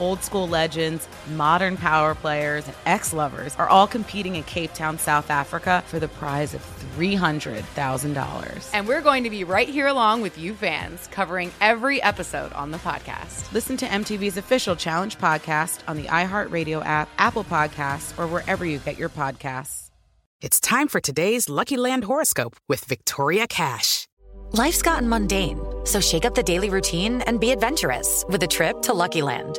Old school legends, modern power players, and ex lovers are all competing in Cape Town, South Africa for the prize of $300,000. And we're going to be right here along with you fans, covering every episode on the podcast. Listen to MTV's official Challenge podcast on the iHeartRadio app, Apple Podcasts, or wherever you get your podcasts. It's time for today's Lucky Land horoscope with Victoria Cash. Life's gotten mundane, so shake up the daily routine and be adventurous with a trip to Lucky Land.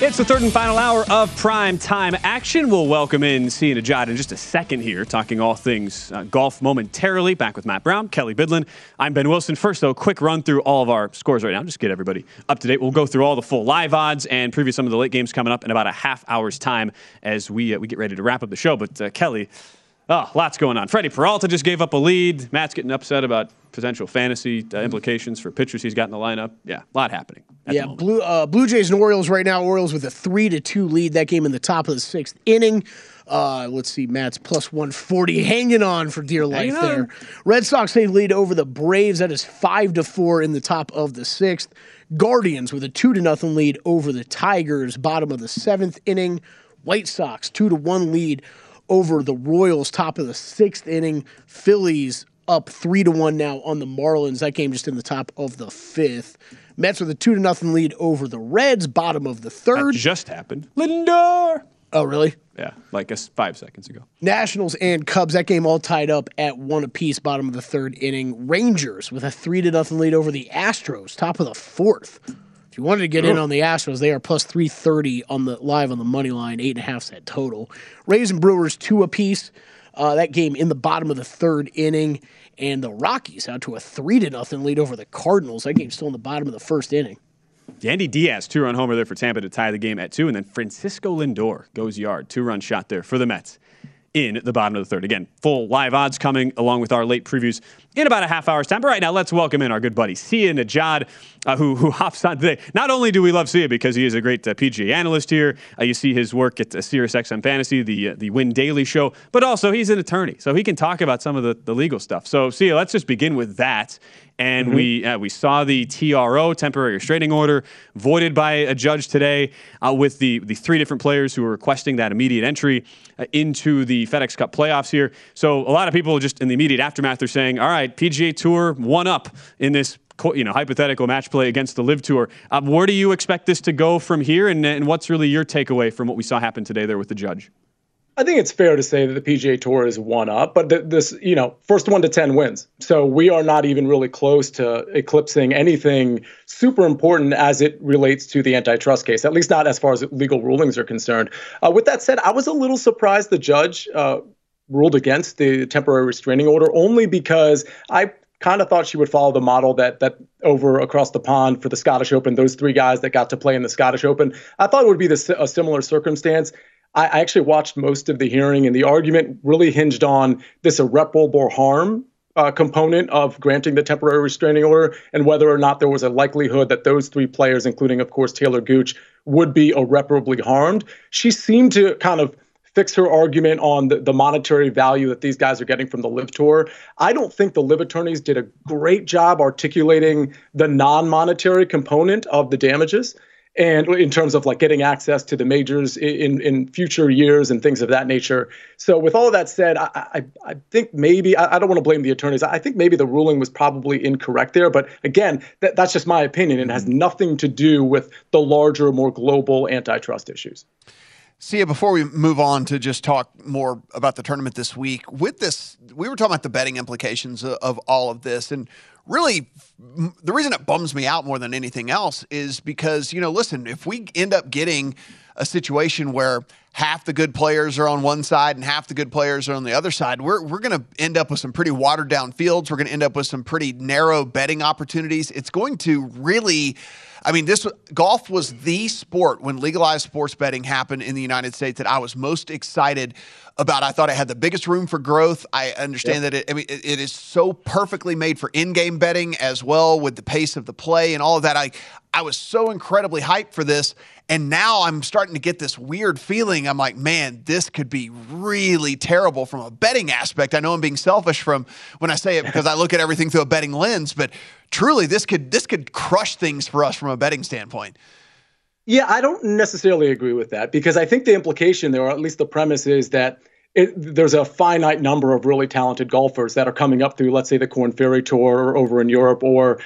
It's the third and final hour of prime time action. We'll welcome in Sia Nejad in just a second here, talking all things uh, golf momentarily. Back with Matt Brown, Kelly Bidlin. I'm Ben Wilson. First, though, quick run through all of our scores right now. Just get everybody up to date. We'll go through all the full live odds and preview some of the late games coming up in about a half hour's time as we uh, we get ready to wrap up the show. But uh, Kelly, oh, lots going on. Freddie Peralta just gave up a lead. Matt's getting upset about potential fantasy uh, implications for pitchers he's got in the lineup. Yeah, a lot happening. Yeah, Blue uh, Blue Jays and Orioles right now. Orioles with a three to two lead. That game in the top of the sixth inning. Uh, let's see, Matt's plus 140, hanging on for dear life Hanging there. on. Red Sox take lead over the Braves. That is five to four in the top of the sixth. Guardians with a two to nothing lead over the Tigers, bottom of the seventh inning. White Sox two to one lead over the Royals, top of the sixth inning. Phillies up three to one now on the Marlins. That game just in the top of the fifth. Mets with a two to nothing lead over the Reds, bottom of the That third. just happened. Lindor. oh, really? Yeah, like us five seconds ago. Nationals and Cubs, that game all tied up at one apiece, bottom of the third inning. Rangers with a three to nothing lead over the Astros, top of the fourth. If you wanted to get in on the Astros, they are plus three thirty on the live on the money line, eight and a half set total. Rays and Brewers two apiece. Uh, that game in the bottom of the third inning, and the Rockies out to a three to nothing lead over the Cardinals. That game's still in the bottom of the first inning. Yandy Diaz, two run homer there for Tampa to tie the game at two. And then Francisco Lindor goes yard, two run shot there for the Mets in the bottom of the third. Again, full live odds coming along with our late previews in about a half hour's time. But right now, let's welcome in our good buddy Sia Nejad, uh, who, who hops on today. Not only do we love Sia because he is a great uh, PGA analyst here, uh, you see his work at uh, SiriusXM Fantasy, the, uh, the Win Daily Show, but also he's an attorney. So he can talk about some of the, the legal stuff. So, Sia, let's just begin with that. And we uh, we saw the TRO temporary restraining order voided by a judge today, uh, with the the three different players who are requesting that immediate entry uh, into the FedEx Cup playoffs here. So a lot of people just in the immediate aftermath are saying, "All right, PGA Tour one up in this." You know, hypothetical match play against the LIV Tour. Um, where do you expect this to go from here, and, and what's really your takeaway from what we saw happen today there with the judge? I think it's fair to say that the PGA Tour is one up, but th- this, you know, first one to 10 wins. So we are not even really close to eclipsing anything super important as it relates to the antitrust case, at least not as far as legal rulings are concerned. Uh, with that said, I was a little surprised the judge uh, ruled against the temporary restraining order only because I kind of thought she would follow the model that that over across the pond for the Scottish Open, those three guys that got to play in the Scottish Open. I thought it would be the, a similar circumstance. I, actually watched most of the hearing, and the argument really hinged on this irreparable harm uh, component of granting the temporary restraining order and whether or not there was a likelihood that those three players, including, of course, Taylor Gooch, would be irreparably harmed. She seemed to kind of fix her argument on the, the monetary value that these guys are getting from the LIV Tour. I don't think the LIV attorneys did a great job articulating the non monetary component of the damages and in terms of like getting access to the majors in in future years and things of that nature. So with all of that said, I I, I think maybe I, I don't want to blame the attorneys. I think maybe the ruling was probably incorrect there. But again, that, that's just my opinion and has mm-hmm. nothing to do with the larger, more global antitrust issues. Sia, before we move on to just talk more about the tournament this week, with this, we were talking about the betting implications of, of all of this. And really the reason it bums me out more than anything else is because, you know, listen, if we end up getting a situation where half the good players are on one side and half the good players are on the other side, we're, we're going to end up with some pretty watered down fields. We're going to end up with some pretty narrow betting opportunities. It's going to really I mean, this golf was the sport when legalized sports betting happened in the United States that I was most excited about. I thought it had the biggest room for growth. I understand yep. that it, I mean, it, it is so perfectly made for in-game betting as well with the pace of the play and all of that. I, I was so incredibly hyped for this. And now I'm starting to get this weird feeling. I'm like, man, this could be really terrible from a betting aspect. I know I'm being selfish from when I say it because I look at everything through a betting lens, but truly this could this could crush things for us from a betting standpoint. Yeah, I don't necessarily agree with that because I think the implication there, or at least the premise, is that it, there's a finite number of really talented golfers that are coming up through, let's say, the Corn Ferry Tour or over in Europe, or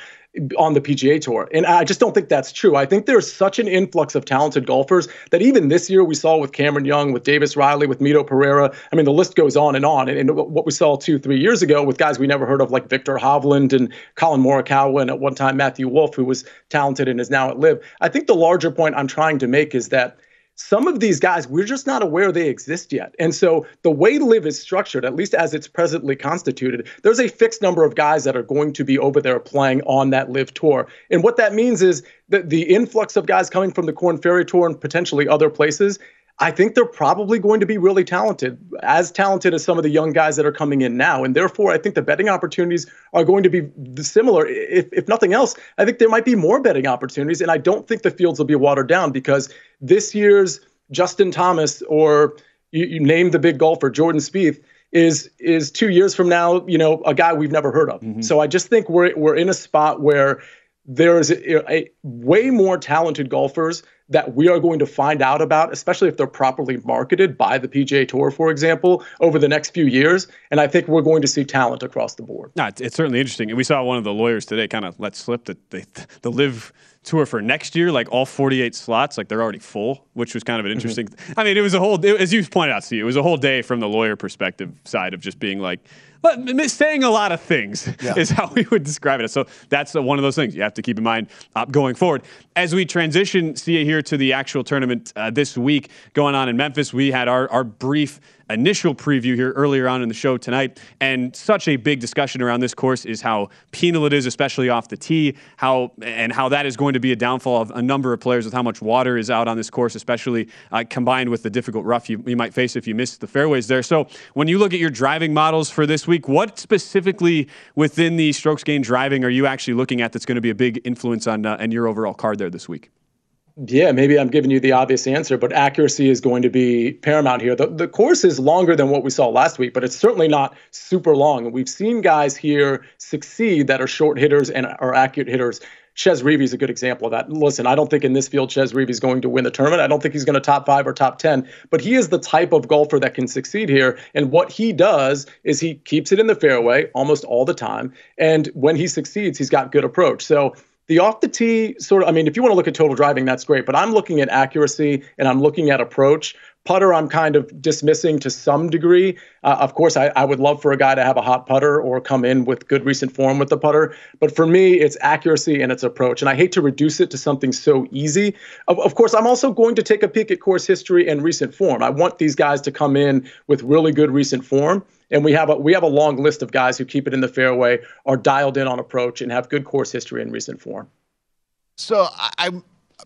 on the PGA Tour. And I just don't think that's true. I think there's such an influx of talented golfers that even this year we saw with Cameron Young, with Davis Riley, with Mito Pereira. I mean, the list goes on and on. And, and what we saw two, three years ago with guys we never heard of, like Viktor Hovland and Collin Morikawa, and at one time Matthew Wolff, who was talented and is now at LIV. I think the larger point I'm trying to make is that some of these guys, we're just not aware they exist yet. And so the way LIV is structured, at least as it's presently constituted, there's a fixed number of guys that are going to be over there playing on that LIV tour. And what that means is that the influx of guys coming from the Corn Ferry Tour and potentially other places I think they're probably going to be really talented, as talented as some of the young guys that are coming in now. And therefore, I think the betting opportunities are going to be similar. If, if nothing else, I think there might be more betting opportunities. And I don't think the fields will be watered down because this year's Justin Thomas, or you, you name the big golfer, Jordan Spieth, is is two years from now, you know, a guy we've never heard of. Mm-hmm. So I just think we're we're in a spot where there is a, a, way more talented golfers that we are going to find out about, especially if they're properly marketed by the PGA Tour, for example, over the next few years. And I think we're going to see talent across the board. No, it's, it's certainly interesting. And we saw one of the lawyers today kind of let slip that they, the LIV tour for next year, like all 48 slots, like they're already full, which was kind of an mm-hmm. interesting. Mm-hmm. I mean, it was a whole, it, as you pointed out, see, it was a whole day from the lawyer perspective side of just being like, but saying a lot of things yeah. is how we would describe it. So that's one of those things you have to keep in mind uh, going forward. As we transition, see here to the actual tournament uh, this week going on in Memphis, we had our, our brief initial preview here earlier on in the show tonight. And such a big discussion around this course is how penal it is, especially off the tee, how and how that is going to be a downfall of a number of players with how much water is out on this course, especially uh, combined with the difficult rough you, you might face if you miss the fairways there. So when you look at your driving models for this week, what specifically within the strokes gain driving are you actually looking at that's going to be a big influence on uh, and your overall card there this week? Yeah, maybe I'm giving you the obvious answer, but accuracy is going to be paramount here. The, the course is longer than what we saw last week, but it's certainly not super long. we've seen guys here succeed that are short hitters and are accurate hitters. Chez Reavie is a good example of that. Listen, I don't think in this field Chez Reavie is going to win the tournament. I don't think he's going to top five or top 10, but he is the type of golfer that can succeed here. And what he does is he keeps it in the fairway almost all the time. And when he succeeds, he's got good approach. So the off the tee sort of, I mean, if you want to look at total driving, that's great, but I'm looking at accuracy and I'm looking at approach Putter, I'm kind of dismissing to some degree. Uh, of course, I, I, would love for a guy to have a hot putter or come in with good recent form with the putter. But for me, it's accuracy and its approach. And I hate to reduce it to something so easy. Of, of course, I'm also going to take a peek at course history and recent form. I want these guys to come in with really good recent form. And we have a we have a long list of guys who keep it in the fairway, are dialed in on approach, and have good course history and recent form. So I,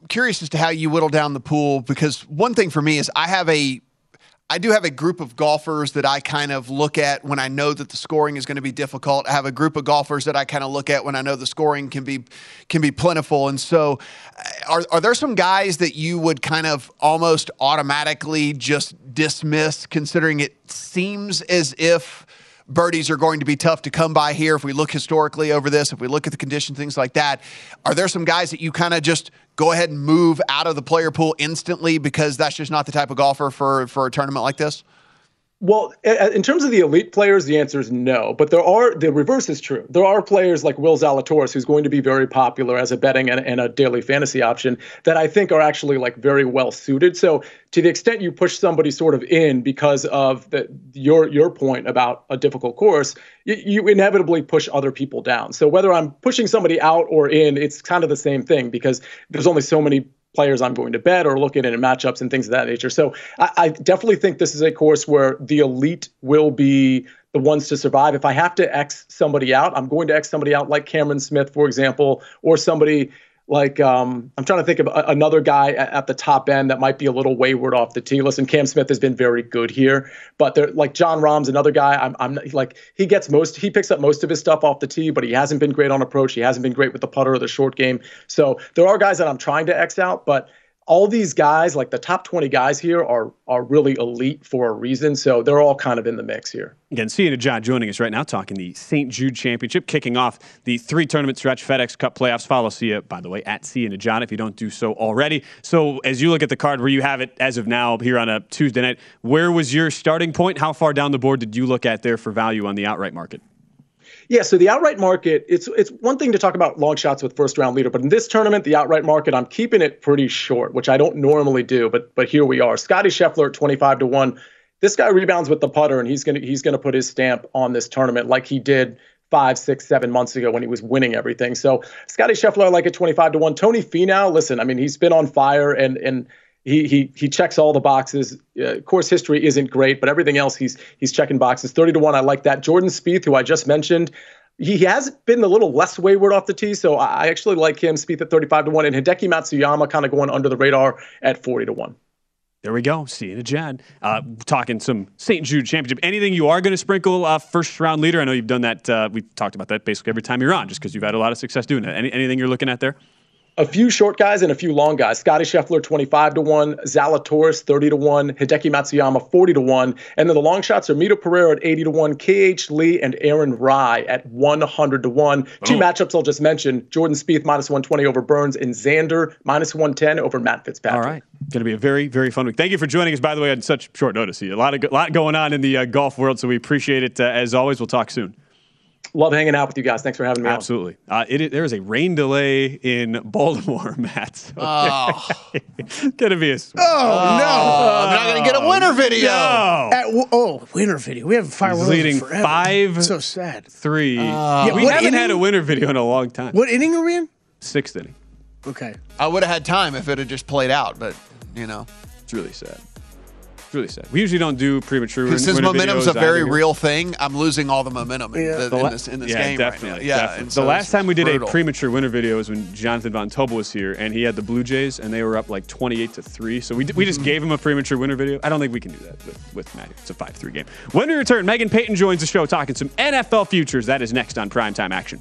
I'm curious as to how you whittle down the pool because one thing for me is I have a I do have a group of golfers that I kind of look at when I know that the scoring is going to be difficult. I have a group of golfers that I kind of look at when I know the scoring can be can be plentiful. And so, uh, are are there some guys that you would kind of almost automatically just dismiss, considering it seems as if birdies are going to be tough to come by here if we look historically over this, if we look at the condition, things like that. Are there some guys that you kind of just go ahead and move out of the player pool instantly because that's just not the type of golfer for for a tournament like this? Well, in terms of the elite players, the answer is no. But there are the reverse is true. There are players like Will Zalatoris, who's going to be very popular as a betting and, and, a daily fantasy option, that I think are actually like very well suited. So to the extent you push somebody sort of in because of the, your your point about a difficult course, you, you inevitably push other people down. So whether I'm pushing somebody out or in, it's kind of the same thing because there's only so many players I'm going to bet or looking at in matchups and things of that nature. So I, I definitely think this is a course where the elite will be the ones to survive. If I have to X somebody out, I'm going to X somebody out like Cameron Smith, for example, or somebody like um, I'm trying to think of another guy at, at, the top end that might be a little wayward off the tee. Listen, Cam Smith has been very good here, but they're like Jon Rahm's another guy. I'm, I'm like he gets most, he picks up most of his stuff off the tee, but he hasn't been great on approach. He hasn't been great with the putter or the short game. So there are guys that I'm trying to X out, but all these guys, like the top 20 guys here, are are really elite for a reason. So they're all kind of in the mix here. Again, Sia Nejad joining us right now, talking the St. Jude Championship, kicking off the three tournament stretch FedEx Cup playoffs. Follow Sia, by the way, at Sia Nejad if you don't do so already. So as you look at the card where you have it as of now here on a Tuesday night, where was your starting point? How far down the board did you look at there for value on the outright market? Yeah, so the outright market, it's it's one thing to talk about long shots with first round leader, but in this tournament, the outright market, I'm keeping it pretty short, which I don't normally do, but but here we are. Scotty Scheffler at 25 to 1. This guy rebounds with the putter, and he's gonna he's gonna put his stamp on this tournament like he did five, six, seven months ago when he was winning everything. So Scotty Scheffler, like at 25 to 1. Tony Finau, listen, I mean, he's been on fire and and he he he checks all the boxes. Uh, course history isn't great, but everything else he's he's checking boxes. Thirty to one, I like that. Jordan Spieth, who I just mentioned, he has been a little less wayward off the tee, so I actually like him. Spieth at thirty five to one, and Hideki Matsuyama kind of going under the radar at forty to one. There we go. See you, Jad. Uh, talking some St. Jude Championship. Anything you are going to sprinkle uh, first round leader? I know you've done that. Uh, we've talked about that basically every time you're on, just because you've had a lot of success doing it. Any, anything you're looking at there? A few short guys and a few long guys. Scotty Scheffler 25 to 1, Zalatoris 30 to 1, Hideki Matsuyama 40 to 1, and then the long shots are Mito Pereira at 80 to 1, KH Lee and Aaron Rai at 100 to 1. Boom. Two matchups I'll just mention, Jordan Spieth minus 120 over Burns and Xander minus 110 over Matt Fitzpatrick. All right. Going to be a very, very fun week. Thank you for joining us, by the way, on such short notice. A lot of lot going on in the uh, golf world, so we appreciate it. Uh, as always, we'll talk soon love hanging out with you guys. Thanks for having me. Absolutely. Uh, it, there is a rain delay in Baltimore, Matt. So oh, gonna be a. Oh, oh no! I'm not gonna get a winter video. No. At, oh, winter video. We haven't fired leading forever. five. So sad. Three. Uh, yeah, we haven't inning? had a winter video in a long time. What inning are we in? Sixth inning. Okay. I would have had time if it had just played out, but you know, it's really sad really sad. We usually don't do premature. Because since momentum's a very real thing, I'm losing all the momentum yeah. in, the, in this, in this yeah, game definitely, right now. Yeah, definitely. So the last time we did brutal. a premature winner video was when Jonathan Von Tobel was here, and he had the Blue Jays, and they were up like 28 to three. So we, we just mm-hmm. gave him a premature winner video. I don't think we can do that with, with Matty. It's a 5-3 game. When we return, Megan Payton joins the show talking some NFL futures. That is next on Primetime Action.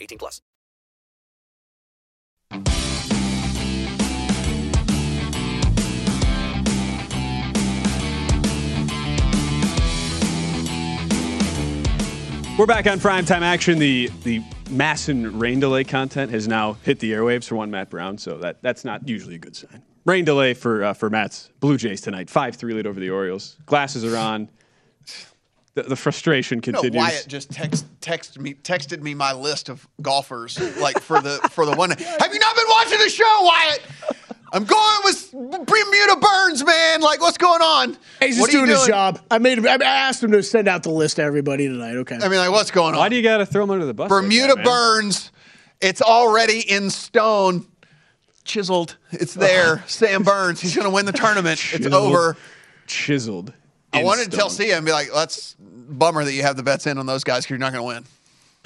18 plus. We're back on primetime action. The the Masson rain delay content has now hit the airwaves for one Matt Brown, so that that's not usually a good sign. Rain delay for uh, for Matt's Blue Jays tonight. Five three lead over the Orioles. Glasses are on. The, the frustration You know, continues. Wyatt just text, texted me texted me my list of golfers like for the for the one. Have you not been watching the show, Wyatt? I'm going with Bermuda Burns, man. Like, what's going on? He's What just are you doing his job. I made. I asked him to send out the list to everybody tonight. Okay. I mean, like, what's going on? Why do you got to throw him under the bus? like Bermuda that. Burns. It's already in stone, chiseled. It's there. Sam Burns. He's going to win the tournament. It's over. Chiseled. I in wanted to tell stone. Sia and be like, "That's bummer that you have the bets in on those guys because you're not going to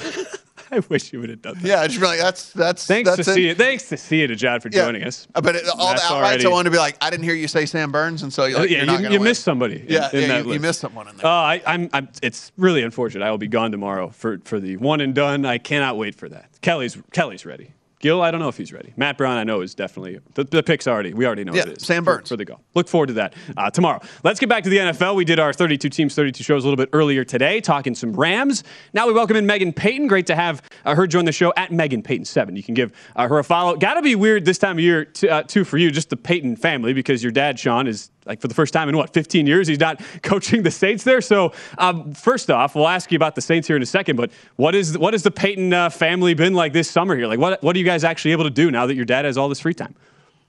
win." I wish you would have done that. Yeah, I just be like, "That's that's Thanks that's to it. Thanks to see it to John for Yeah. joining us. But it, all That's the outrights, already- I wanted to be like, I didn't hear you say Sam Burns, and so you're, like, yeah, you're not you, going you missed somebody. in- Yeah, in yeah, that you, you missed someone in there. Oh, I, I'm, I'm. It's really unfortunate. I will be gone tomorrow for for the one and done. I cannot wait for that. Kelly's Kelly's ready. Gil, I don't know if he's ready. Matt Brown, I know is definitely the, the pick's already. We already know Yeah, it is. Sam for- Burns. for the go. Look forward to that uh, tomorrow. Let's get back to the NFL. We did our 32 teams, 32 shows a little bit earlier today, talking some Rams. Now we welcome in Megan Payton. Great to have uh, her join the show at Megan Payton seven. You can give uh, her a follow. Got to be weird this time of year t- uh, too for you, just the Payton family, because your dad Sean is like for the first time in what 15 years he's not coaching the Saints there. So um, first off, we'll ask you about the Saints here in a second. But what is what has the peyton uh, family been like this summer here? Like what what are you guys actually able to do now that your dad has all this free time?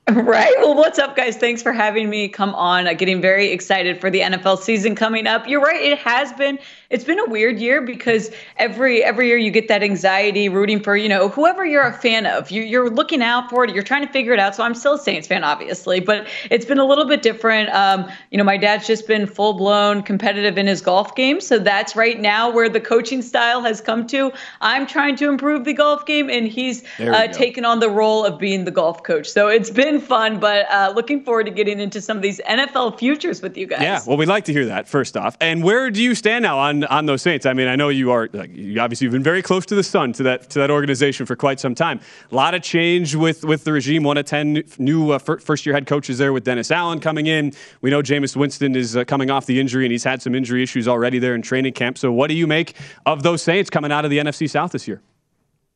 Right. Well, what's up, guys? Thanks for having me come on. Uh, getting very excited for the NFL season coming up. You're right. It has been. It's been a weird year because every every year you get that anxiety, rooting for you know whoever you're a fan of. You, you're looking out for it. You're trying to figure it out. So I'm still a Saints fan, obviously, but it's been a little bit different. Um, you know, my dad's just been full blown competitive in his golf game. So that's right now where the coaching style has come to. I'm trying to improve the golf game, and he's uh, taken on the role of being the golf coach. So it's been fun, but uh, looking forward to getting into some of these NFL futures with you guys. Yeah, well, we'd like to hear that first off. And where do you stand now on on those Saints? I mean, I know you are like you obviously you've been very close to the sun to that to that organization for quite some time. A lot of change with with the regime. One of ten new uh, fir- first year head coaches there with Dennis Allen coming in. We know Jameis Winston is uh, coming off the injury and he's had some injury issues already there in training camp. So, what do you make of those Saints coming out of the NFC South this year?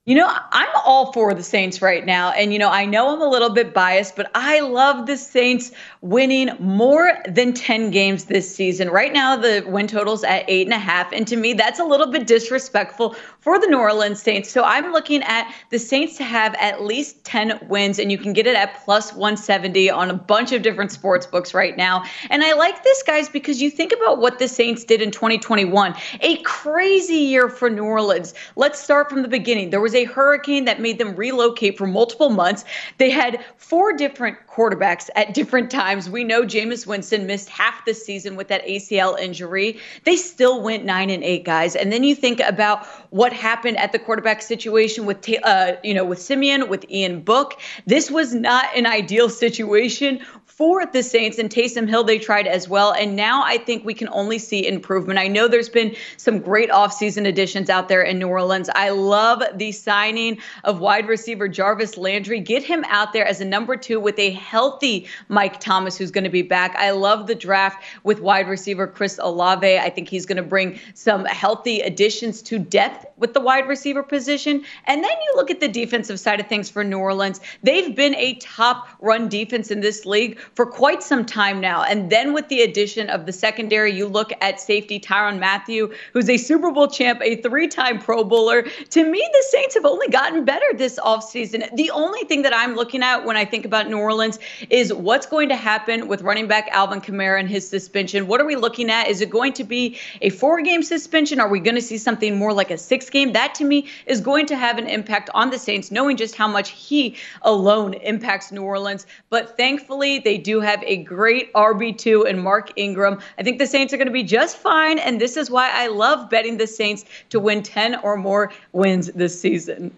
You know, I'm all for the Saints right now. And, you know, I know I'm a little bit biased, but I love the Saints winning more than 10 games this season. Right now, the win total's at eight and a half. And to me, that's a little bit disrespectful for the New Orleans Saints. So I'm looking at the Saints to have at least 10 wins, and you can get it at plus 170 on a bunch of different sports books right now. And I like this, guys, because you think about what the Saints did in 2021, a crazy year for New Orleans. Let's start from the beginning. There was a hurricane that made them relocate for multiple months. They had four different quarterbacks at different times. We know Jameis Winston missed half the season with that ACL injury. They still went nine and eight, guys. And then you think about what happened at the quarterback situation with, uh, you know, with Siemian, with Ian Book. This was not an ideal situation for the Saints and Taysom Hill, they tried as well. And now I think we can only see improvement. I know there's been some great offseason additions out there in New Orleans. I love the signing of wide receiver Jarvis Landry. Get him out there as a number two with a healthy Mike Thomas, who's going to be back. I love the draft with wide receiver Chris Olave. I think he's going to bring some healthy additions to depth with the wide receiver position. And then you look at the defensive side of things for New Orleans. They've been a top run defense in this league for quite some time now. And then with the addition of the secondary, you look at safety Tyrann Mathieu, who's a Super Bowl champ, a three time Pro Bowler. To me, the Saints have only gotten better this offseason. The only thing that I'm looking at when I think about New Orleans is what's going to happen with running back Alvin Kamara and his suspension. What are we looking at? Is it going to be a four game suspension? Are we going to see something more like a six game? That to me is going to have an impact on the Saints, knowing just how much he alone impacts New Orleans. But thankfully, they do have a great RB2 and Mark Ingram. I think the Saints are going to be just fine. And this is why I love betting the Saints to win 10 or more wins this season.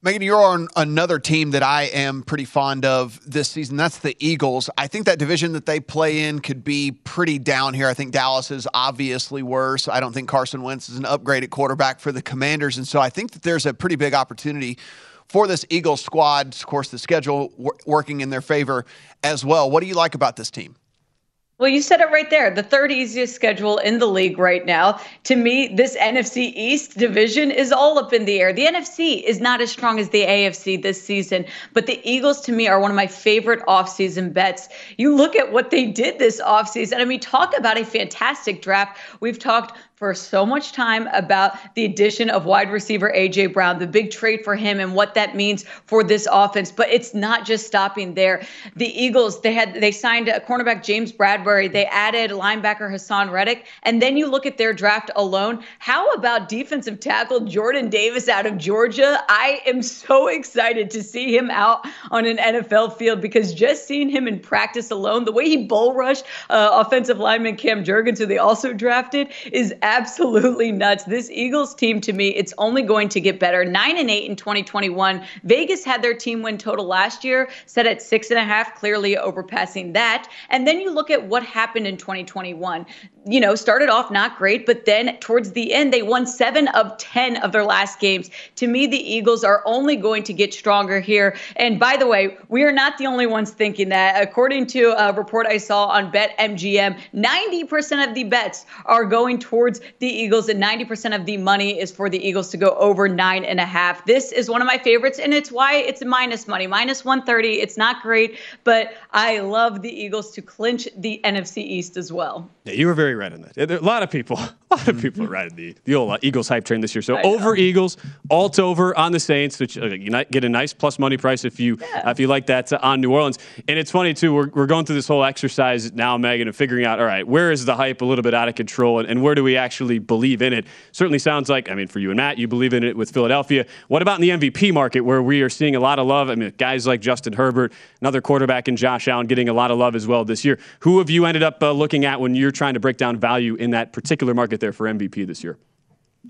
Megan, you're on another team that I am pretty fond of this season. That's the Eagles. I think that division that they play in could be pretty down here. I think Dallas is obviously worse. I don't think Carson Wentz is an upgraded quarterback for the Commanders. And so I think that there's a pretty big opportunity for this Eagles squad. Of course, the schedule working in their favor as well. What do you like about this team? Well, you said it right there. The third easiest schedule in the league right now. To me, this NFC East division is all up in the air. The NFC is not as strong as the AFC this season, but the Eagles, to me, are one of my favorite offseason bets. You look at what they did this offseason. I mean, talk about a fantastic draft. We've talked for so much time about the addition of wide receiver AJ Brown, the big trade for him and what that means for this offense. But it's not just stopping there. The Eagles, they had they signed a cornerback James Bradberry, they added linebacker Haason Reddick, and then you look at their draft alone. How about defensive tackle Jordan Davis out of Georgia? I am so excited to see him out on an NFL field because just seeing him in practice alone, the way he bull rushed uh, offensive lineman Cam Jurgens, who they also drafted, is absolutely nuts. This Eagles team, to me, it's only going to get better. Nine and eight in 2021. Vegas had their team win total last year, set at six and a half, clearly overpassing that. And then you look at what happened in 2021. You know, started off not great, but then towards the end, they won seven of 10 of their last games. To me, the Eagles are only going to get stronger here. And by the way, we are not the only ones thinking that. According to a report I saw on BetMGM, 90% of the bets are going towards the Eagles, and 90% of the money is for the Eagles to go over nine and a half. This is one of my favorites, and it's why it's minus money, minus 130. It's not great, but I love the Eagles to clinch the NFC East as well. Yeah, you were very right on that. A lot of people, a lot of people are riding the, the old uh, Eagles hype train this year. So over Eagles, alt over on the Saints, which uh, you get a nice plus money price if you yeah. uh, if you like that uh, on New Orleans. And it's funny too. We're, we're going through this whole exercise now, Megan, of figuring out all right, where is the hype a little bit out of control, and, and where do we actually actually believe in it. Certainly sounds like, I mean, for you and Matt, you believe in it with Philadelphia. What about in the MVP market where we are seeing a lot of love? I mean, guys like Justin Herbert, another quarterback in Josh Allen getting a lot of love as well this year. Who have you ended up uh, looking at when you're trying to break down value in that particular market there for MVP this year?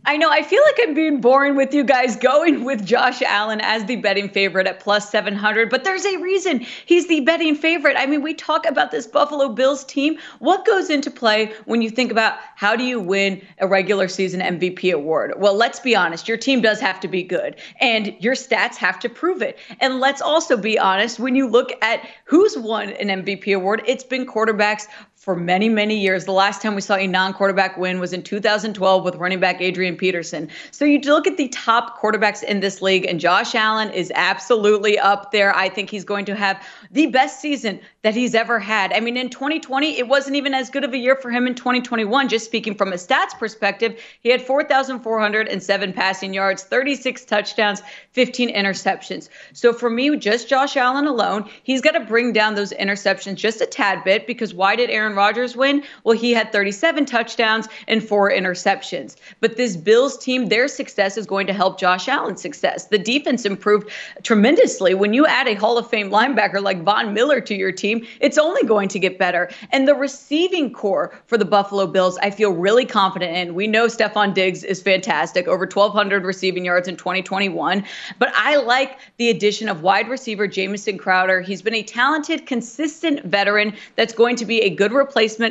I know. I feel like I'm being boring with you guys going with Josh Allen as the betting favorite at plus 700, but there's a reason he's the betting favorite. I mean, we talk about this Buffalo Bills team. What goes into play when you think about how do you win a regular season MVP award? Well, let's be honest. Your team does have to be good, and your stats have to prove it. And let's also be honest. When you look at who's won an MVP award, it's been quarterbacks for many, many years. The last time we saw a non quarterback win was in 2012 with running back Adrian Peterson. So you look at the top quarterbacks in this league, and Josh Allen is absolutely up there. I think he's going to have the best season that he's ever had. I mean, in 2020, it wasn't even as good of a year for him in 2021. Just speaking from a stats perspective, he had 4,407 passing yards, 36 touchdowns, 15 interceptions. So for me, just Josh Allen alone, he's got to bring down those interceptions just a tad bit because why did Aaron Rodgers win? Well, he had 37 touchdowns and four interceptions. But this Bills team, their success is going to help Josh Allen's success. The defense improved tremendously. When you add a Hall of Fame linebacker like Von Miller to your team, it's only going to get better. And the receiving corps for the Buffalo Bills, I feel really confident in. We know Stefon Diggs is fantastic, over 1,200 receiving yards in 2021. But I like the addition of wide receiver Jamison Crowder. He's been a talented, consistent veteran that's going to be a good replacement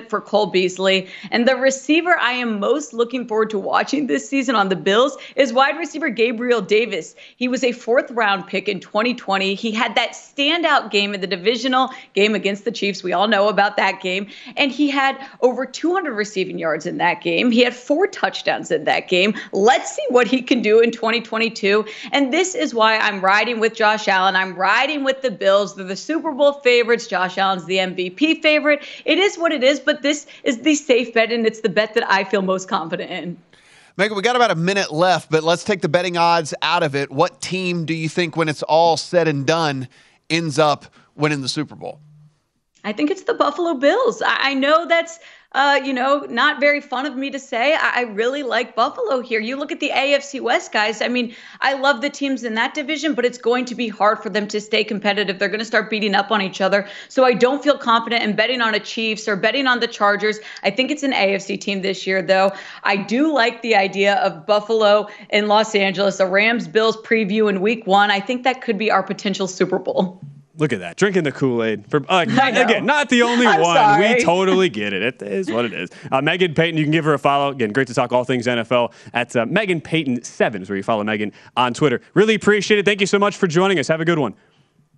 for Cole Beasley. And the receiver I am most looking forward to watching this season on the Bills is wide receiver Gabriel Davis. He was a fourth round pick in 2020. He had that standout game in the divisional game against the Chiefs. We all know about that game. And he had over 200 receiving yards in that game. He had four touchdowns in that game. Let's see what he can do in 2022. And this is why I'm riding with Josh Allen. I'm riding with the Bills. They're the Super Bowl favorites. Josh Allen's the MVP favorite. It is what it is, but this is the safe bet, and it's the bet that I feel most confident in. Megan, we got about a minute left, but let's take the betting odds out of it. What team do you think, when it's all said and done, ends up winning the Super Bowl? I think it's the Buffalo Bills. I, know that's uh, you know, not very fun of me to say. I, I, really like Buffalo here. You look at the AFC West guys. I mean, I love the teams in that division, but it's going to be hard for them to stay competitive. They're going to start beating up on each other. So I don't feel confident in betting on a Chiefs or betting on the Chargers. I think it's an AFC team this year, though. I do like the idea of Buffalo and Los Angeles, a Rams Bills preview in week one. I think that could be our potential Super Bowl. Look at that, drinking the Kool Aid. Uh, again, not the only one. Sorry. We totally get it. It is what it is. Uh, Megan Payton, you can give her a follow. Again, great to talk all things NFL. At uh, Megan Payton Seven is where you follow Megan on Twitter. Really appreciate it. Thank you so much for joining us. Have a good one.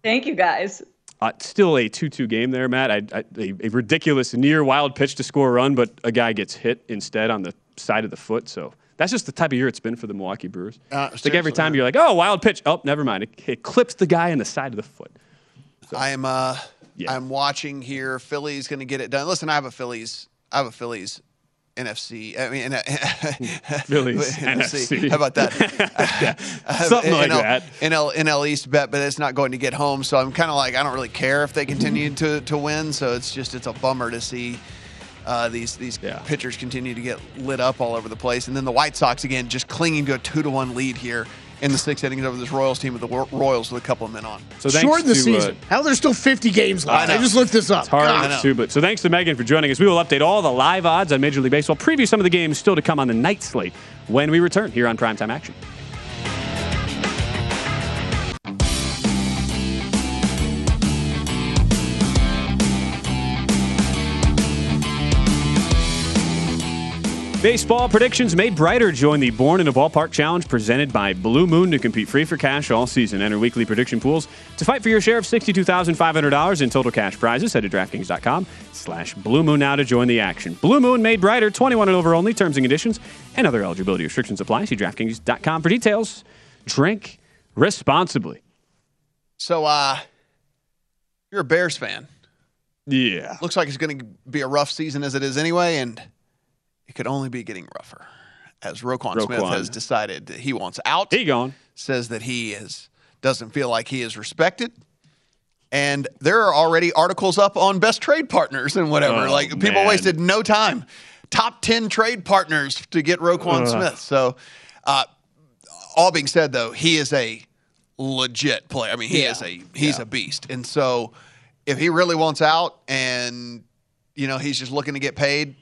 Thank you, guys. Uh, still a 2 2 game there, Matt. I, I, a, a, ridiculous near wild pitch to score a run, but a guy gets hit instead on the side of the foot. So that's just the type of year it's been for the Milwaukee Brewers. Uh, it's like every time you're like, oh, wild pitch. Oh, never mind. It, it clips the guy in the side of the foot. So, I'm uh, yeah. I'm watching here. Philly's going to get it done. Listen, I have a Phillies. I have a Phillies NFC. I mean, Phillies NFC. How about that? Something like NL, that. NL, NL East bet, but it's not going to get home. So I'm kind of like, I don't really care if they continue to, to win. So it's just, it's a bummer to see uh, these these yeah. pitchers continue to get lit up all over the place. And then the White Sox again, just clinging to a two to one lead here in the sixth innings over this Royals team with the Royals with a couple of men on. So shorten the to, season. Uh, How there's still 50 games left? I, I, just looked this up. It's hard too, but so thanks to Megan for joining us. We will update all the live odds on Major League Baseball, preview some of the games still to come on the night slate when we return here on Primetime Action. Baseball predictions made brighter. Join the Born in a Ballpark Challenge presented by Blue Moon to compete free for cash all season. Enter weekly prediction pools to fight for your share of $62,500 in total cash prizes. Head to DraftKings.com slash Blue Moon now to join the action. Blue Moon made brighter, 21 and over only. Terms and conditions and other eligibility restrictions apply. See DraftKings.com for details. Drink responsibly. So, uh, you're a Bears fan. Yeah. Looks like it's going to be a rough season as it is anyway, and – it could only be getting rougher. As Roquan, Roquan. Smith has decided that he wants out. He gone. Says that he is doesn't feel like he is respected. And there are already articles up on best trade partners and whatever. Oh, like people man. wasted no time. Top 10 trade partners to get Roquan Smith. So, uh, all being said, though, he is a legit player. I mean, he yeah. is a he's yeah. a beast. And so, if he really wants out and you know he's just looking to get paid,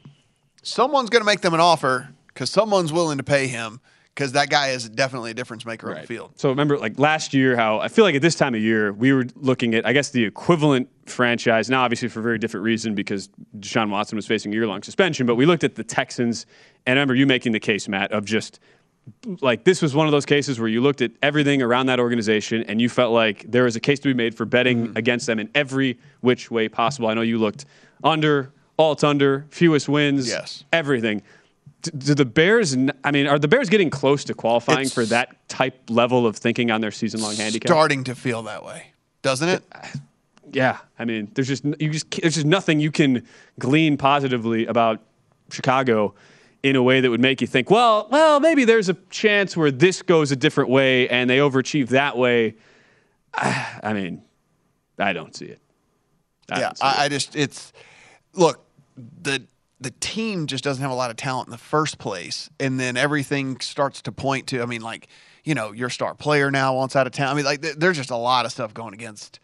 someone's going to make them an offer because someone's willing to pay him because that guy is definitely a difference maker right. on the field. So remember, like last year, how I feel like at this time of year we were looking at, I guess, the equivalent franchise. Now, obviously, for a very different reason because Deshaun Watson was facing a year-long suspension. But we looked at the Texans, and I remember you making the case, Matt, of just like this was one of those cases where you looked at everything around that organization and you felt like there was a case to be made for betting mm-hmm. against them in every which way possible. I know you looked under alt under, fewest wins, Yes. everything. Do the Bears? I mean, are the Bears getting close to qualifying It's- for that type level of thinking on their season-long handicap? Starting to feel that way, doesn't it? Yeah, I mean, there's just you just there's just nothing you can glean positively about Chicago in a way that would make you think, well, well, maybe there's a chance where this goes a different way and they overachieve that way. I mean, I don't see it. I yeah, see it. I, I just it's look the the team just doesn't have a lot of talent in the first place, and then everything starts to point to. I mean, like you know, your star player now wants out of town. I mean, like th- there's just a lot of stuff going against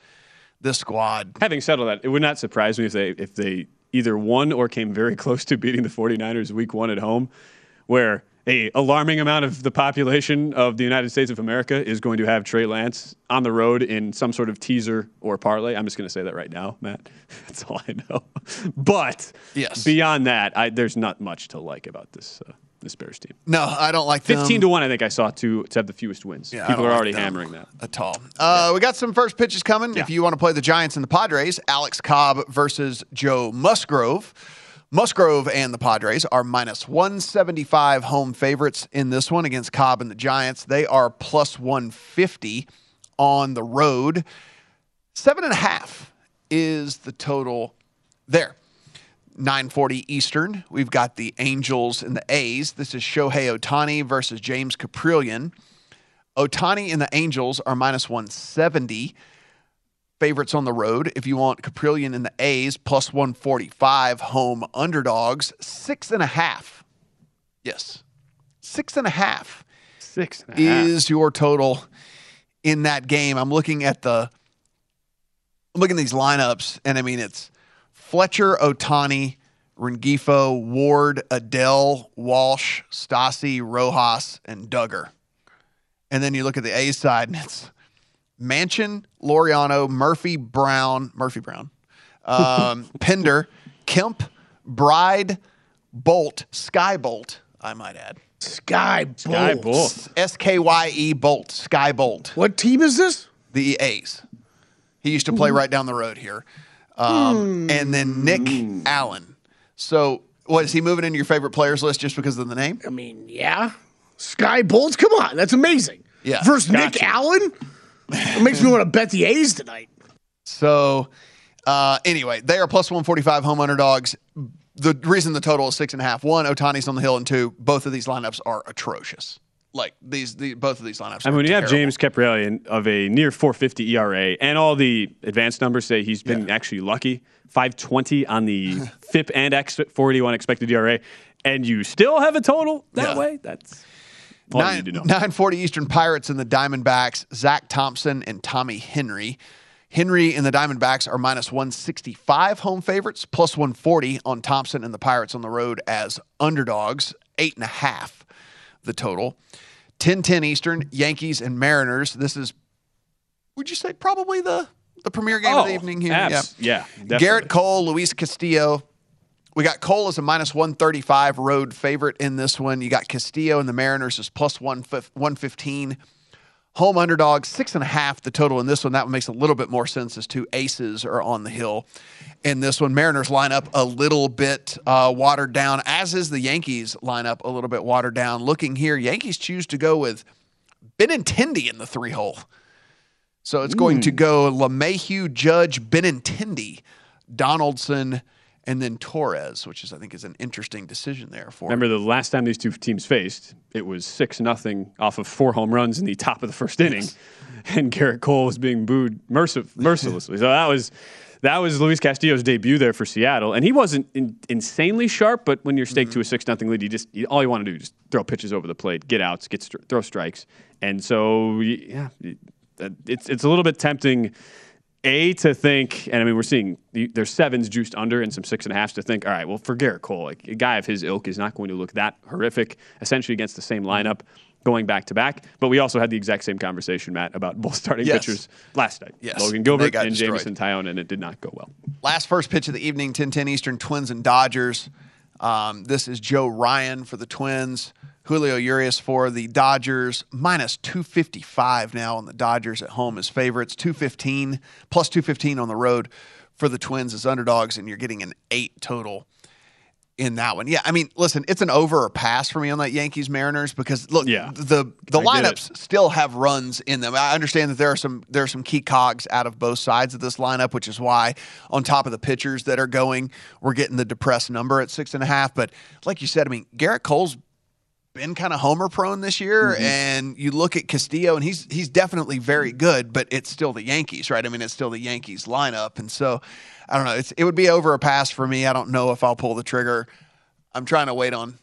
this squad. Having said all that, it would not surprise me if they if they either won or came very close to beating the 49ers week 1 at home where a alarming amount of the population of the United States of America is going to have Trey Lance on the road in some sort of teaser or parlay. I'm just going to say that right now, Matt. That's all I know. But Yes. beyond that, I, there's not much to like about this uh, this Bears team. No, I don't like them 15 to 1 I think I saw to to have the fewest wins. Yeah, People are like already hammering that. at all. Uh, We got some first pitches coming. If you want to play the Giants and the Padres, Alex Cobb versus Joe Musgrove. Musgrove and the Padres are minus 175 home favorites in this one against Cobb and the Giants. They are plus 150 on the road. Seven and a half is the total there. 940 Eastern. We've got the Angels and the A's. This is Shohei Ohtani versus James Kaprielian. Ohtani and the Angels are minus 170. Favorites on the road. If you want Kaprielian and the A's, plus 145. Home underdogs, six and a half. Yes. Six and a half Six and a half. is your total in that game. I'm looking at the I'm looking at these lineups, and I mean it's Fletcher, Ohtani, Rengifo, Ward, Adell, Walsh, Stassi, Rojas, and Duggar. And then you look at the A side, and it's Mansion, Laureano, Murphy, Brown, Murphy Brown, um, Pinder, Kemp, Bride, Bolt, Skye Bolt, I might add. Skye Bolt. S K Y E Bolt, Skye Bolt. What team is this? The A's. He used to play right down the road here. Um, And then Nick Allen. So, what is he moving into your favorite players list just because of the name? I mean, yeah. Skye Bolt, come on, that's amazing. Yeah. Versus Nick Allen? It makes me want to bet the A's tonight. So, uh, anyway, they are plus 145 home underdogs. The reason the total is six and a half one, Ohtani's on the hill, and two, both of these lineups are atrocious. Like these, the, both of these lineups. I mean, when you have. James Kaprielian of a near 450 ERA, and all the advanced numbers say he's been actually lucky, 520 on the FIP and X41 expected ERA, and you still have a total that Yeah. way, that's all Nine, need 940 Eastern Pirates and the Diamondbacks, Zach Thompson and Tommy Henry. Henry and the Diamondbacks are minus 165 home favorites, plus 140 on Thompson and the Pirates on the road as underdogs, eight and a half the total. 1010 Eastern, Yankees and Mariners. This is, would you say, probably the, the premier game of the Oh, evening here? abs- yeah, definitely. Gerrit Cole, Luis Castillo. We got Cole as a minus 135 road favorite in this one. You got Castillo and the Mariners as plus one 115. Home underdog, six and a half the total in this one. That one makes a little bit more sense as two aces are on the hill in this one. Mariners line up a little bit uh, watered down, as is the Yankees lineup a little bit watered down. Looking here, Yankees choose to go with Benintendi in the three hole. So it's going to go LeMahieu, Judge, Benintendi, Donaldson, and then Torres, which is I think is an interesting decision there for. Remember the last time these two teams faced, it was 6 nothing off of four home runs in the top of the first inning, and Gerrit Cole was being booed mercif- mercilessly. so that was. That was Luis Castillo's debut there for Seattle, and he wasn't in, insanely sharp. But when you're staked mm-hmm. to a six nothing lead, you just you, all you want to do is just throw pitches over the plate, get outs, get stri- throw strikes, and so yeah, it's it's a little bit tempting. A to think, and I mean, we're seeing there's sevens juiced under and some six and a halfs to think. All right, well, for Gerrit Cole, like a guy of his ilk is not going to look that horrific, essentially against the same lineup going back to back. But we also had the exact same conversation, Matt, about both starting Yes. pitchers last night. Yes. Logan Gilbert and destroyed. Jameson Taillon, and it did not go well. Last first pitch of the evening, 10-10 Eastern, Twins and Dodgers. Um, this is Joe Ryan for the Twins, Julio Urias for the Dodgers, minus 255 now on the Dodgers at home as favorites, 215, plus 215 on the road for the Twins as underdogs, and you're getting an eight total in that one. Yeah, I mean, listen, it's an over or pass for me on that Yankees Mariners because look, Yeah. the the I lineups still have runs in them. I understand that there are some there are some key cogs out of both sides of this lineup, which is why on top of the pitchers that are going, we're getting the depressed number at six and a half. But like you said, I mean, Gerrit Cole's been kind of homer prone this year, Mm-hmm. and you look at Castillo, and he's he's definitely very good, but it's still the Yankees, right? I mean, it's still the Yankees lineup, and so I don't know. It's it would be over a pass for me. I don't know if I'll pull the trigger. I'm trying to wait on.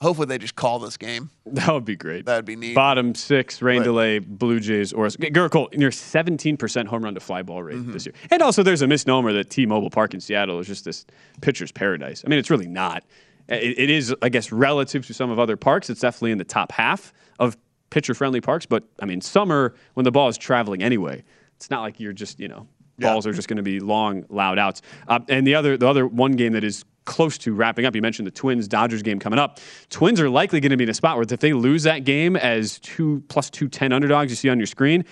Hopefully, they just call this game. That would be great. That'd be neat. Bottom six, rain delay, Blue Jays, or Cole, near 17% home run to fly ball rate Mm-hmm. this year. And also, there's a misnomer that T-Mobile Park in Seattle is just this pitcher's paradise. I mean, it's really not. It, it is, I guess, relative to some of other parks. It's definitely in the top half of pitcher-friendly parks. But I mean, summer when the ball is traveling anyway, it's not like you're just you know balls are just going to be long, loud outs. Uh, and the other, the other one game that is close to wrapping up. You mentioned the Twins Dodgers game coming up. Twins are likely going to be in a spot where if they lose that game as two plus two ten underdogs you see on your screen,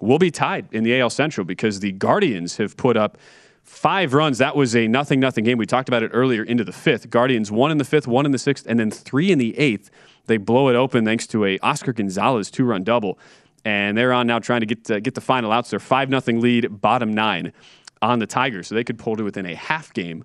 we'll be tied in the AL Central because the Guardians have put up five runs. That was a nothing nothing game. We talked about it earlier into the fifth. Guardians one in the fifth, one in the sixth, and then three in the eighth. They blow it open thanks to a Oscar Gonzalez two run double, and they're on now trying to get to, get the final outs. They're five nothing lead, bottom nine on the Tigers, so they could pull to within a half game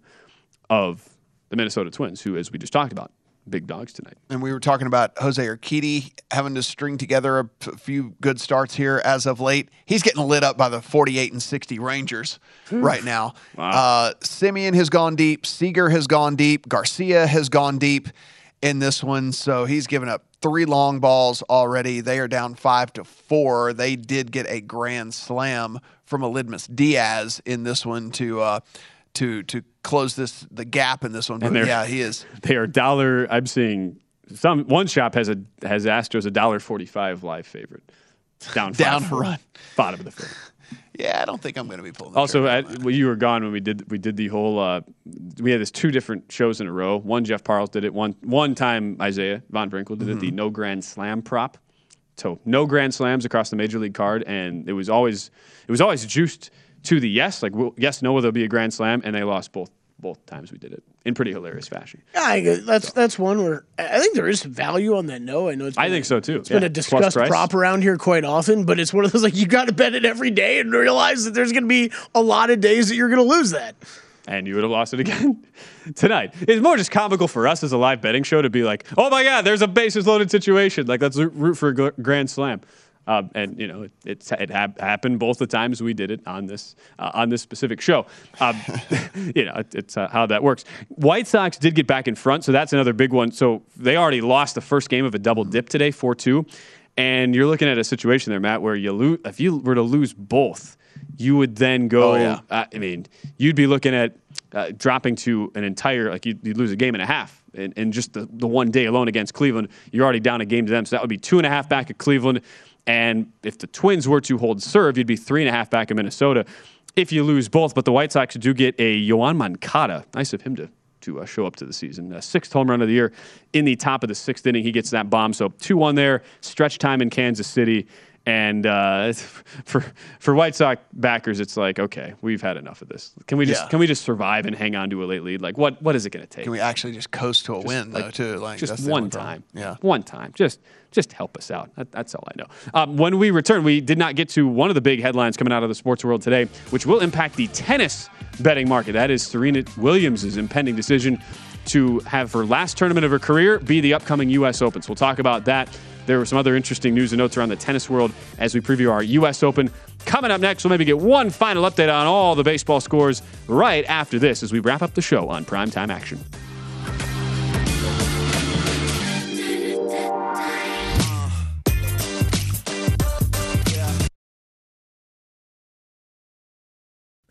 of the Minnesota Twins, who, as we just talked about, big dogs tonight. And we were talking about Jose Urquidy having to string together a few good starts here as of late. He's getting lit up by the 48 and 60 Rangers right now. Uh, Semien has gone deep. Seager has gone deep. Garcia has gone deep in this one. So he's given up three long balls already. They are down five to four. They did get a grand slam from Aledmys Diaz in this one to uh, to to close this the gap in this one. But yeah, he is. They are dollar. I'm seeing some one shop has a has Astros a dollar forty five live favorite. Down five, Down four, run. Bottom of the fifth. Yeah, I don't think I'm going to be pulling. Also, at, well, you were gone when we did we did the whole. Uh, we had this two different shows in a row. One Jeff Parles did it. One one time Isaiah Von Brinkle did it. The no grand slam prop. So no grand slams across the major league card, and it was always it was always juiced to the yes, like well, yes, no, there'll be a grand slam, and they lost both both times we did it in pretty hilarious fashion. Yeah, I, that's that's one where I think there is value on that. No, I know it's. I been think so too. It's been a discussed prop around here quite often, but it's one of those like you got to bet it every day and realize that there's going to be a lot of days that you're going to lose that. and you would have lost it again tonight. It's more just comical for us as a live betting show to be like, oh my God, there's a bases loaded situation. Like, let's root for a grand slam. Um, and you know it it, it hap- happened both the times we did it on this uh, on this specific show. Um, you know it, it's uh, how that works. White Sox did get back in front, so that's another big one. So they already lost the first game of a double dip today, four two, and you're looking at a situation there, Matt, where you lose if you were to lose both, you would then go. Oh, yeah. uh, I mean, you'd be looking at uh, dropping to an entire like you'd, you'd lose a game and a half in, in just the, the one day alone against Cleveland. You're already down a game to them, so that would be two and a half back at Cleveland. And if the Twins were to hold serve, you'd be three and a half back in Minnesota. If you lose both, but the White Sox do get a Yoan Moncada. Nice of him to to uh, show up to the season. Uh, sixth home run of the year in the top of the sixth inning. He gets that bomb. So 2 1 there, stretch time in Kansas City. And uh, for for White Sox backers, it's like, okay, we've had enough of this. Can we just Yeah. can we just survive and hang on to a late lead? Like, what what is it going to take? Can we actually just coast to a Just, win though too? Like just one time. Yeah. one time. Just just help us out. That, that's all I know. Um, when we return, we did not get to one of the big headlines coming out of the sports world today, which will impact the tennis betting market. That is Serena Williams' impending decision to have her last tournament of her career be the upcoming U.S. Open. So we'll talk about that. There were some other interesting news and notes around the tennis world as we preview our U.S. Open. Coming up next, we'll maybe get one final update on all the baseball scores right after this as we wrap up the show on Primetime Action.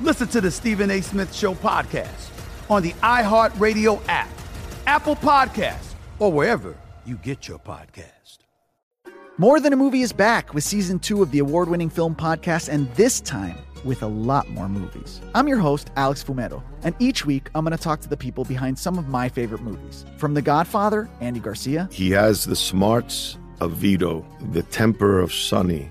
listen to the Stephen A. Smith Show podcast on the iHeartRadio app, Apple Podcasts, or wherever you get your podcast. More Than a Movie is back with season two of the award winning film podcast, and this time with a lot more movies. I'm your host, Alex Fumero, and each week I'm going to talk to the people behind some of my favorite movies. From The Godfather, Andy Garcia, He has the smarts of Vito, the temper of Sonny,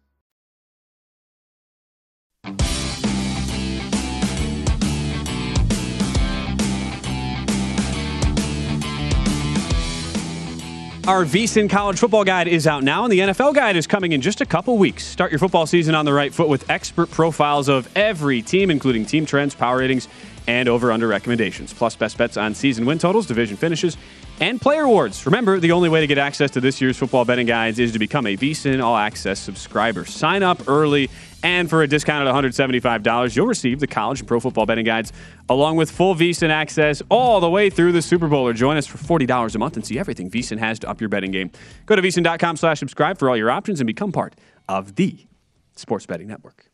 Our VSIN College Football Guide is out now, and the NFL Guide is coming in just a couple weeks. Start your football season on the right foot with expert profiles of every team, including team trends, power ratings, and over-under recommendations, plus best bets on season win totals, division finishes, and player awards. Remember, the only way to get access to this year's football betting guides is to become a VSIN All Access subscriber. Sign up early, and for a discount at $175, you'll receive the college and pro football betting guides along with full VSIN access all the way through the Super Bowl. Or join us for $40 a month and see everything VSIN has to up your betting game. Go to VSIN.com slash subscribe for all your options and become part of the Sports Betting Network.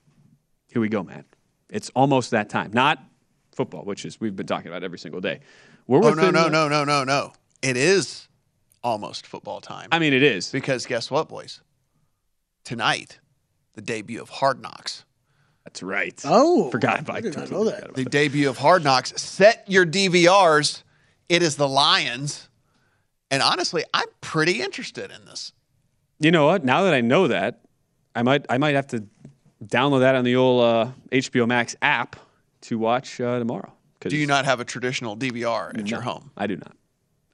Here we go, man. It's almost that time. Not football, which is we've been talking about every single day. We're Oh, no, no, no, no, no, no. It is almost football time. I mean, it is. Because guess what, boys? Tonight, the debut of Hard Knocks. That's right. Oh, forgot about I did not know that. The debut of Hard Knocks. Set your DVRs. It is the Lions. And honestly, I'm pretty interested in this. You know what? Now that I know that, I might I might have to download that on the old uh, HBO Max app to watch uh, tomorrow. Do you not have a traditional DVR at your home? I do not.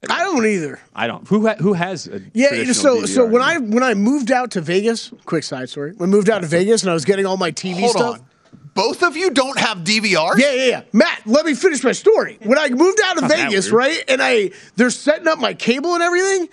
I don't either. I don't. Who ha- who has a Yeah, traditional so so when I when I moved out to Vegas, quick side story. When I moved out to Vegas and I was getting all my TV Hold stuff. on. Both of you don't have DVRs? Yeah, yeah, yeah. Matt, let me finish my story. When I moved out of Not that Vegas, weird. right, and I they're setting up my cable and everything,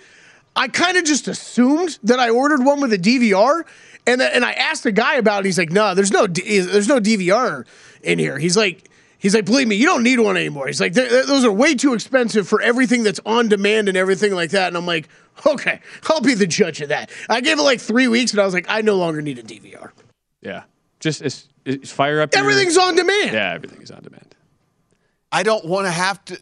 I kind of just assumed that I ordered one with a DVR, and th- and I asked the guy about it. He's like, "No, there's no D- there's no DVR in here." He's like. He's like, believe me, you don't need one anymore. He's like, "Th- th- those are way too expensive for everything that's on demand and everything like that. And I'm like, okay, I'll be the judge of that. I gave it like three weeks, and I was like, I no longer need a DVR. Yeah, just it's, it's fire up. your- Everything's on demand. Yeah, everything is on demand. I don't want to have to.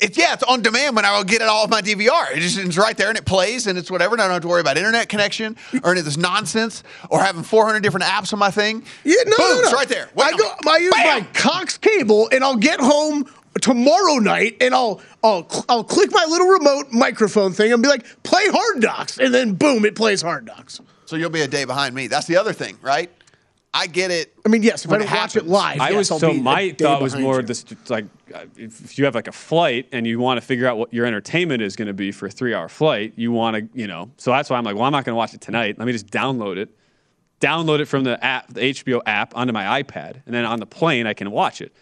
It, yeah, it's on demand when I will get it all of my DVR. It just, it's right there and it plays and it's whatever. And I don't have to worry about internet connection or any of this nonsense or having 400 different apps on my thing. Yeah, no, Boom, no, no. it's right there. I go, I use my Cox cable, and I'll get home tomorrow night, and I'll I'll I'll click my little remote microphone thing and be like, play Hard Knocks, and then boom, it plays Hard Knocks. So you'll be a day behind me. That's the other thing, right? I get it. I mean, yes, if when I don't watch it live, I yes, was I'll so be my day thought was more you. this like uh, if you have like a flight and you want to figure out what your entertainment is going to be for a three hour flight, you want to you know. So that's why I'm like, well, I'm not going to watch it tonight. Let me just download it, download it from the app, the HBO app, onto my iPad, and then on the plane I can watch it.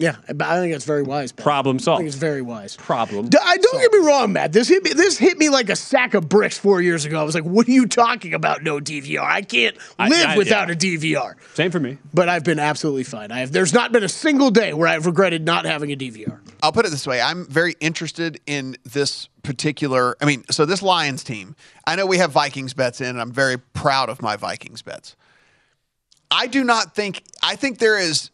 Yeah, but I think that's very wise. Pat. Problem solved. I think it's very wise. Problem. D- I don't get me wrong, Matt. This hit me. This hit me like a sack of bricks four years ago. I was like, "What are you talking about? No DVR? I can't I- live I- without yeah. a DVR." Same for me. But I've been absolutely fine. I have. There's not been a single day where I've regretted not having a DVR. I'll put it this way. I'm very interested in this particular. I mean, so this Lions team, I know we have Vikings bets in, and I'm very proud of my Vikings bets. I do not think, I think there is,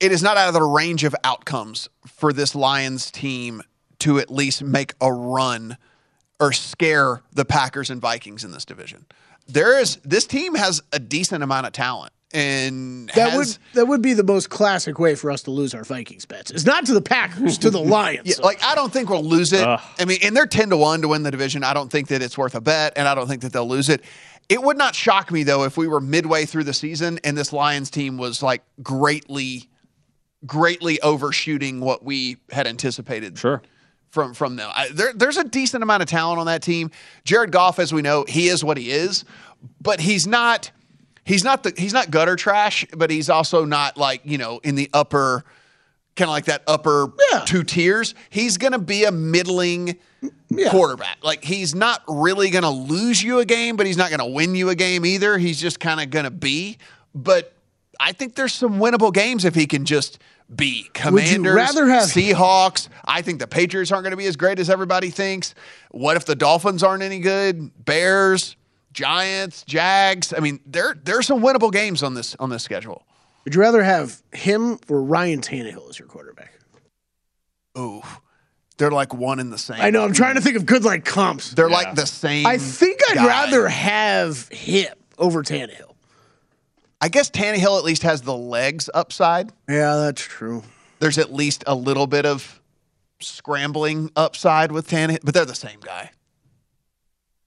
it is not out of the range of outcomes for this Lions team to at least make a run or scare the Packers and Vikings in this division. There is, this team has a decent amount of talent. And That has, would that would be the most classic way for us to lose our Vikings bets. It's not to the Packers, to the Lions. Yeah, like I don't think we'll lose it. Ugh. I mean, and they're ten to one to win the division. I don't think that it's worth a bet, and I don't think that they'll lose it. It would not shock me though if we were midway through the season and this Lions team was like greatly, greatly overshooting what we had anticipated. Sure. From from them, I, there, there's a decent amount of talent on that team. Jared Goff, as we know, he is what he is, but he's not. He's not the he's not gutter trash, but he's also not like you know in the upper kind of like that upper two tiers. He's going to be a middling quarterback. Like he's not really going to lose you a game, but he's not going to win you a game either. He's just kind of going to be. But I think there's some winnable games if he can just be. Would you Commanders, rather have- Seahawks. I think the Patriots aren't going to be as great as everybody thinks. What if the Dolphins aren't any good? Bears, Giants, Jags. I mean, there there's some winnable games on this on this schedule. Would you rather have him or Ryan Tannehill as your quarterback? Ooh, they're like one in the same. I know. I'm trying to think of good like comps. They're like the same. I think I'd guy. rather have him over Tannehill. I guess Tannehill at least has the legs upside. Yeah, that's true. There's at least a little bit of scrambling upside with Tannehill, but they're the same guy.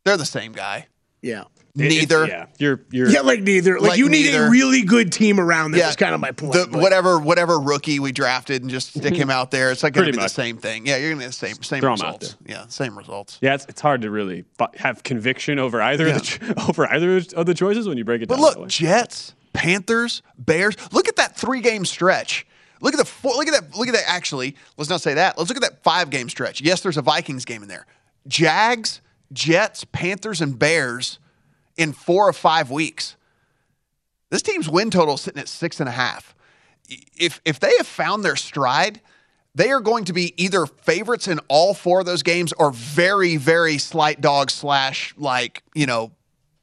They're the same guy. Yeah. Neither. yeah, you're you're Yeah, like neither. Like, Like you need neither. a really good team around them. Yeah. Is kind of my point. The, whatever whatever rookie we drafted and just stick him out there, it's like going to be much. the same thing. Yeah, you're going to get the same same Throw 'em out results. Yeah, same results. Yeah, it's, it's hard to really have conviction over either of the over either of the choices when you break it But down. that look, way. Jets, Panthers, Bears. Look at that three game stretch. Look at the four, look at that. Look at that. Actually, let's not say that. Let's look at that five game stretch. Yes, there's a Vikings game in there. Jags, Jets, Panthers, and Bears in four or five weeks. This team's win total is sitting at six and a half. If if they have found their stride, they are going to be either favorites in all four of those games or very very slight dog slash like you know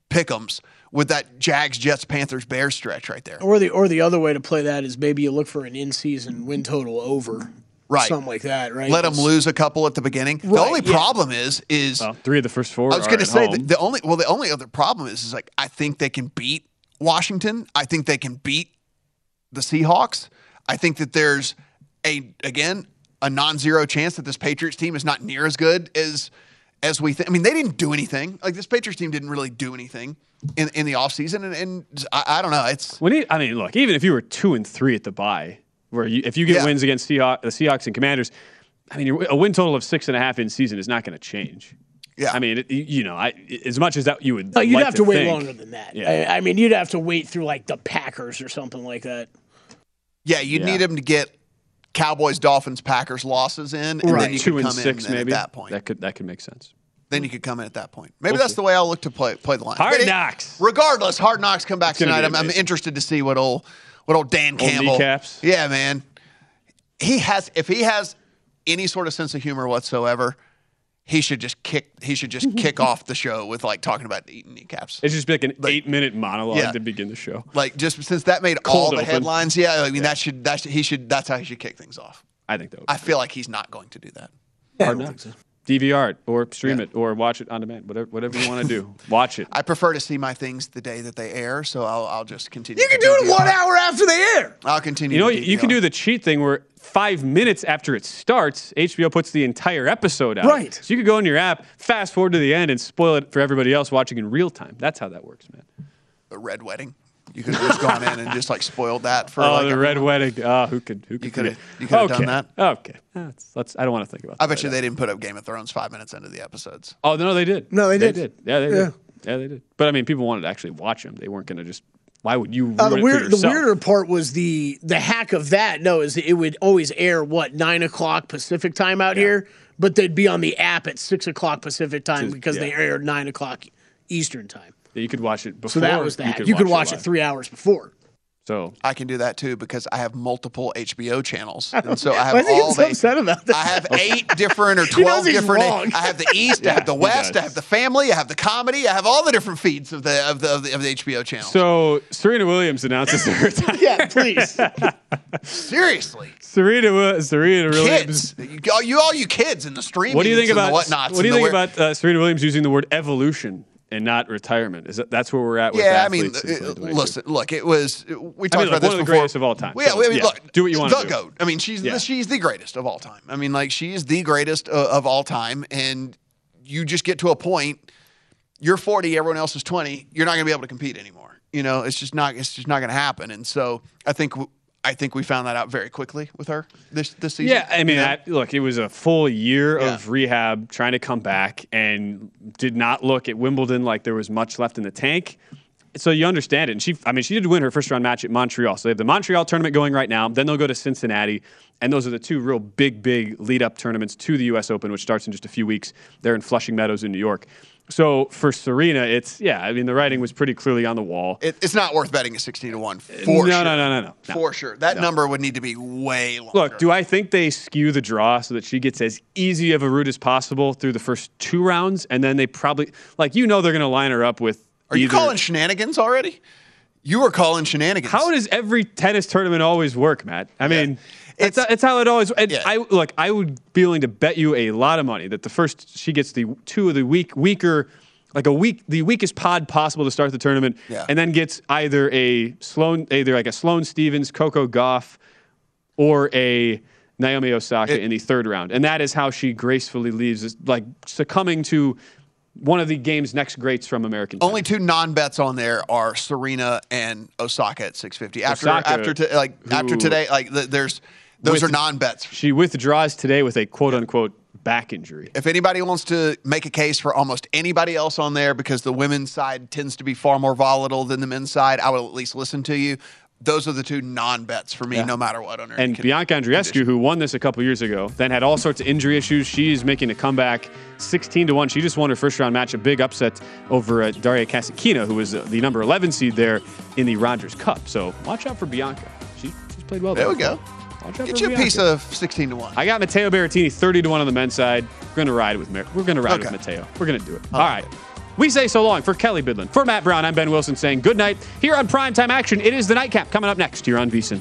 pick'ems with that Jags, Jets, Panthers, Bears stretch right there. or the or the other way to play that is maybe you look for an in season win total over. Right. Something like that, right? Let them lose a couple at the beginning. the only yeah. problem is is Well, three of the first four. I was going to at say home. the, the only well the only other problem is is like I think they can beat Washington. I think they can beat the Seahawks. I think that there's a again a non-zero chance that this Patriots team is not near as good as as we think. I mean, they didn't do anything. Like this Patriots team didn't really do anything in in the offseason and, and I, I don't know. It's When you, I mean, look, even if you were two and three at the bye, where you, if you get Yeah. wins against Seahawks, the Seahawks and Commanders, I mean, a win total of six and a half in season is not going to change. Yeah, I mean, it, you know, I, as much as that you would, Oh, you'd like have to, wait think, longer than that. Yeah. I, I mean, you'd have to wait through like the Packers or something like that. yeah, you Yeah. need them to get Cowboys, Dolphins, Packers losses in, and then you two could come six, in maybe at that point. That could that could make sense. then you could come in at that point. Maybe We'll that's see. the way I'll look to play play the line. Hard it- knocks. Regardless, hard knocks come back It's tonight. I'm, I'm interested to see what old what old Dan Old Campbell. kneecaps. Yeah, man. He has if he has any sort of sense of humor whatsoever, he should just kick he should just mm-hmm. kick off the show with like talking about eating kneecaps. It's just be like an eight minute monologue Yeah. to begin the show. Like just since that made all the open. headlines, yeah. I mean that should that should, he should that's how he should kick things off. I think that I feel like he's not going to do that. Hard knocks. DVR it or stream it or watch it on demand. Whatever, whatever you want to do, watch it. I prefer to see my things the day that they air, so I'll, I'll just continue. You can to do it one hour after they air. I'll continue. You know, to you can do the cheat thing where five minutes after it starts, HBO puts the entire episode out. Right. So you could go in your app, fast forward to the end, and spoil it for everybody else watching in real time. That's how that works, man. a red wedding. You could have just gone in and just like spoiled that for oh, like the a- red wedding. Oh, who could who could could've- you could've okay. done that. Okay. That's, let's, I don't want to think about. I that bet you they didn't put up Game of Thrones five minutes into the episodes. Oh no, they did. No, they They did. did. Yeah, they Yeah. did. Yeah, they did. But I mean, people wanted to actually watch them. They weren't going to just. Why would you? Uh, the it weird, the weirder part was the the hack of that. No, is it would always air what nine o'clock Pacific time out here, but they'd be on the app at six o'clock Pacific time Just- because they aired nine o'clock Eastern time. Yeah, you could watch it before. So that was the hack. You could watch it live. three hours before. So I can do that too because I have multiple HBO channels, and so I have Why is he all getting so the. upset about that? I have eight different or twelve he's different. wrong. I have the East, I have the West, I have the family, I have the comedy, I have all the different feeds of the of the of the, of the HBO channel. So Serena Williams announces her retirement. yeah, please. Seriously, Serena, Wi- Serena Williams. kids, you, all you kids in the stream. What do you think about whatnots? what do you think about uh, Serena Williams using the word evolution and not retirement? Is that that's where we're at with Yeah, I mean, uh, 2022? listen, look, it was. We I talked mean, about look, this one of the before. greatest of all time. Yeah, So, I mean, yeah, look, do what you want The to do. goat. I mean, she's Yeah. she's the greatest of all time. I mean, like she is the greatest uh, of all time, and you just get to a point. You're 40, everyone else is 20. You're not going to be able to compete anymore. You know, it's just not. It's just not going to happen. And so I think. w- I think we found that out very quickly with her this this season. Yeah, I mean, know? I, look, it was a full year Yeah. of rehab, trying to come back, and did not look at Wimbledon like there was much left in the tank. So you understand it. And she, I mean, she did win her first round match at Montreal. So they have the Montreal tournament going right now. Then they'll go to Cincinnati, and those are the two real big, big lead up tournaments to the U.S. Open, which starts in just a few weeks. They're in Flushing Meadows in New York. So for Serena, it's yeah. I mean, the writing was pretty clearly on the wall. It, it's not worth betting a 16 to one uh, for no, sure. no, no, no, no, no. For sure, that number would need to be way longer. Look, do I think they skew the draw so that she gets as easy of a route as possible through the first two rounds, and then they probably like you know they're going to line her up with. Are you calling shenanigans already? You are calling shenanigans. How does every tennis tournament always work, Matt? I mean, it's it's how it always. And I look. I would be willing to bet you a lot of money that the first she gets the two of the weak weaker. Like a weak, the weakest pod possible to start the tournament, Yeah. and then gets either a Sloane, either like a Sloane Stevens, Coco Gauff, or a Naomi Osaka in the third round. And that is how she gracefully leaves, is like succumbing to one of the game's next greats from American. Only two non-bets on there are Serena and Osaka at 650. After Osaka, after to, like after today, like th- there's those With- are non-bets. She withdraws today with a quote unquote back injury. If anybody wants to make a case for almost anybody else on there, because the women's side tends to be far more volatile than the men's side, I will at least listen to you. Those are the two non-bets for me, Yeah. no matter what. Under And con- Bianca Andreescu, who won this a couple years ago, then had all sorts of injury issues. She's making a comeback, sixteen to one. She just won her first round match, a big upset over uh, Daria Kasatkina, who was uh, the number eleven seed there in the Rogers Cup. So watch out for Bianca. She, she's played well. There we before. go. Watch out Get you a piece of 16 to one. I got Matteo Berrettini, thirty to one on the men's side. We're gonna ride with Mer- we're gonna ride Okay. with Matteo. We're gonna do it. All right. We say so long for Kelly Bidlin. For Matt Brown, I'm Ben Wilson saying good night. Here on Primetime Action, it is the nightcap coming up next here on VSiN.